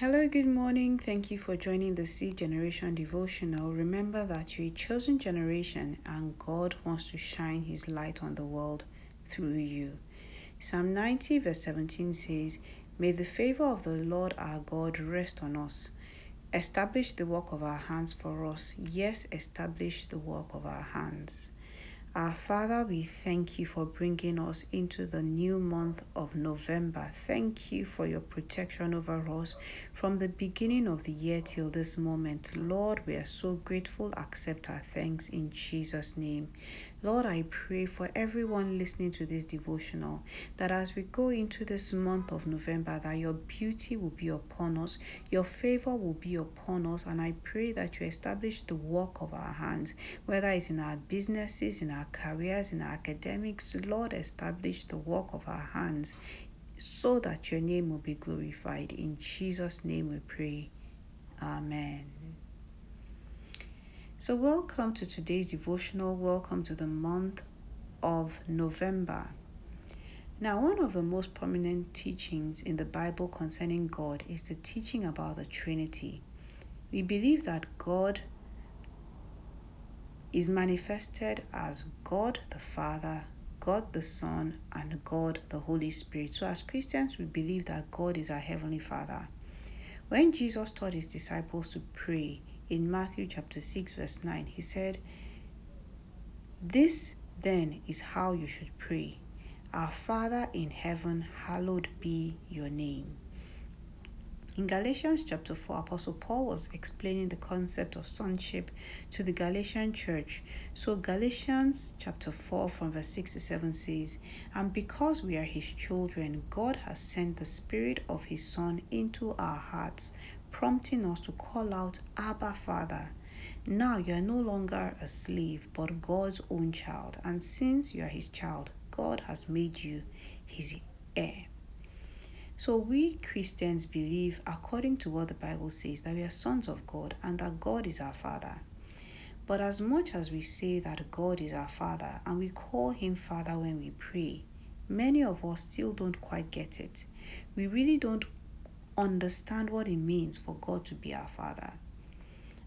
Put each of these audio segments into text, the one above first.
Hello, good morning. Thank you for joining the Seed Generation devotional. Remember that you're a chosen generation and God wants to shine His light on the world through you. Psalm 90, verse 17 says, May the favor of the Lord our God rest on us. Establish the work of our hands for us. Yes, establish the work of our hands. Our Father, we thank you for bringing us into the new month of November. Thank you for your protection over us from the beginning of the year till this moment. Lord, we are so grateful. Accept our thanks in Jesus' name. Lord, I pray for everyone listening to this devotional that as we go into this month of November, that your beauty will be upon us, your favor will be upon us, and I pray that you establish the work of our hands, whether it's in our businesses, in our careers, in our academics. Lord, establish the work of our hands so that your name will be glorified. In Jesus' name we pray. Amen. So, welcome to today's devotional. Welcome to the month of November. Now, one of the most prominent teachings in the Bible concerning God is the teaching about the Trinity. We believe that God is manifested as God the Father, God the Son, and God the Holy Spirit. So, as Christians, we believe that God is our Heavenly Father. When Jesus taught his disciples to pray, in Matthew chapter 6, verse 9, he said, This then is how you should pray Our Father in heaven, hallowed be your name. In Galatians chapter 4, Apostle Paul was explaining the concept of sonship to the Galatian church. So, Galatians chapter 4, from verse 6 to 7 says, And because we are his children, God has sent the Spirit of his Son into our hearts, prompting us to call out, Abba, Father. Now you are no longer a slave, but God's own child. And since you are his child, God has made you his heir. So we Christians believe, according to what the Bible says, that we are sons of God and that God is our Father. But as much as we say that God is our Father and we call Him Father when we pray, many of us still don't quite get it. We really don't understand what it means for God to be our Father.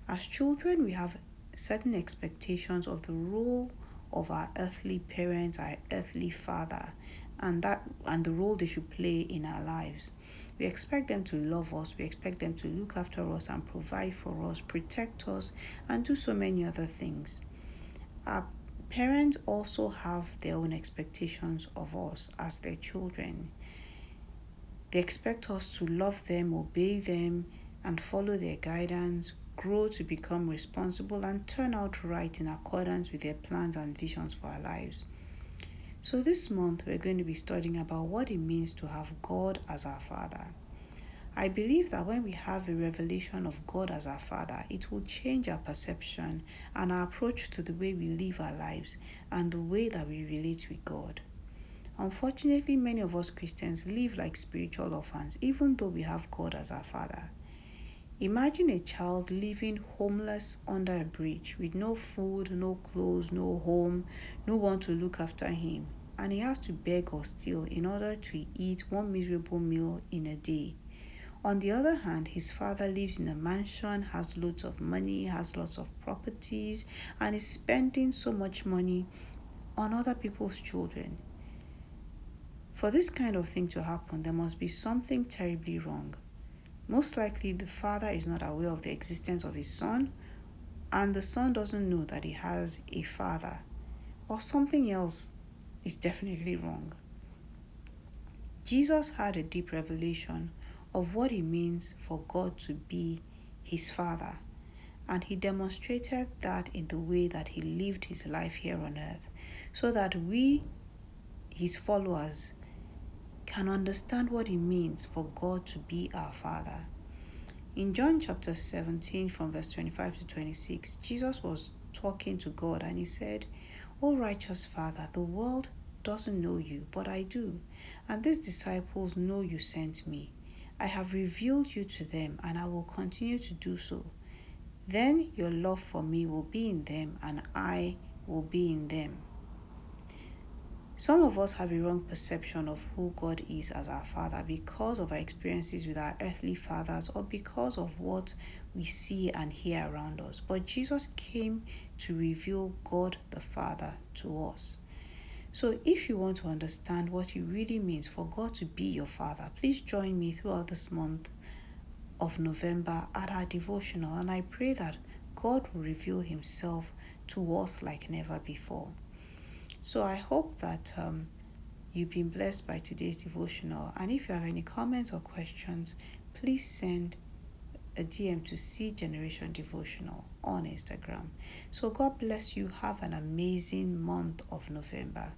As children, we have certain expectations of the role of our earthly parents, our earthly father, and that and the role they should play in our lives. We expect them to love us, we expect them to look after us and provide for us, protect us, and do so many other things. Our parents also have their own expectations of us as their children. They expect us to love them, obey them, and follow their guidance, grow to become responsible, and turn out right in accordance with their plans and visions for our lives. So, this month we're going to be studying about what it means to have God as our Father. I believe that when we have a revelation of God as our Father, it will change our perception and our approach to the way we live our lives and the way that we relate with God. Unfortunately, many of us Christians live like spiritual orphans, even though we have God as our Father. Imagine a child living homeless under a bridge with no food, no clothes, no home, no one to look after him, and he has to beg or steal in order to eat one miserable meal in a day. On the other hand, his father lives in a mansion, has loads of money, has lots of properties, and is spending so much money on other people's children. For this kind of thing to happen, there must be something terribly wrong. Most likely, the father is not aware of the existence of his son, and the son doesn't know that he has a father, or something else is definitely wrong. Jesus had a deep revelation of what it means for God to be his father, and he demonstrated that in the way that he lived his life here on earth, so that we, his followers, can understand what it means for God to be our Father. In John chapter 17, from verse 25 to 26, Jesus was talking to God and he said, O righteous Father, the world doesn't know you, but I do, and these disciples know you sent me. I have revealed you to them, and I will continue to do so. Then your love for me will be in them, and I will be in them Some of us have a wrong perception of who God is as our Father because of our experiences with our earthly fathers or because of what we see and hear around us. But Jesus came to reveal God the Father to us. So, if you want to understand what it really means for God to be your Father, please join me throughout this month of November at our devotional, and I pray that God will reveal Himself to us like never before. So I hope that um, you've been blessed by today's devotional. And if you have any comments or questions, please send a DM to Seed Generation Devotional on Instagram. So God bless you. Have an amazing month of November.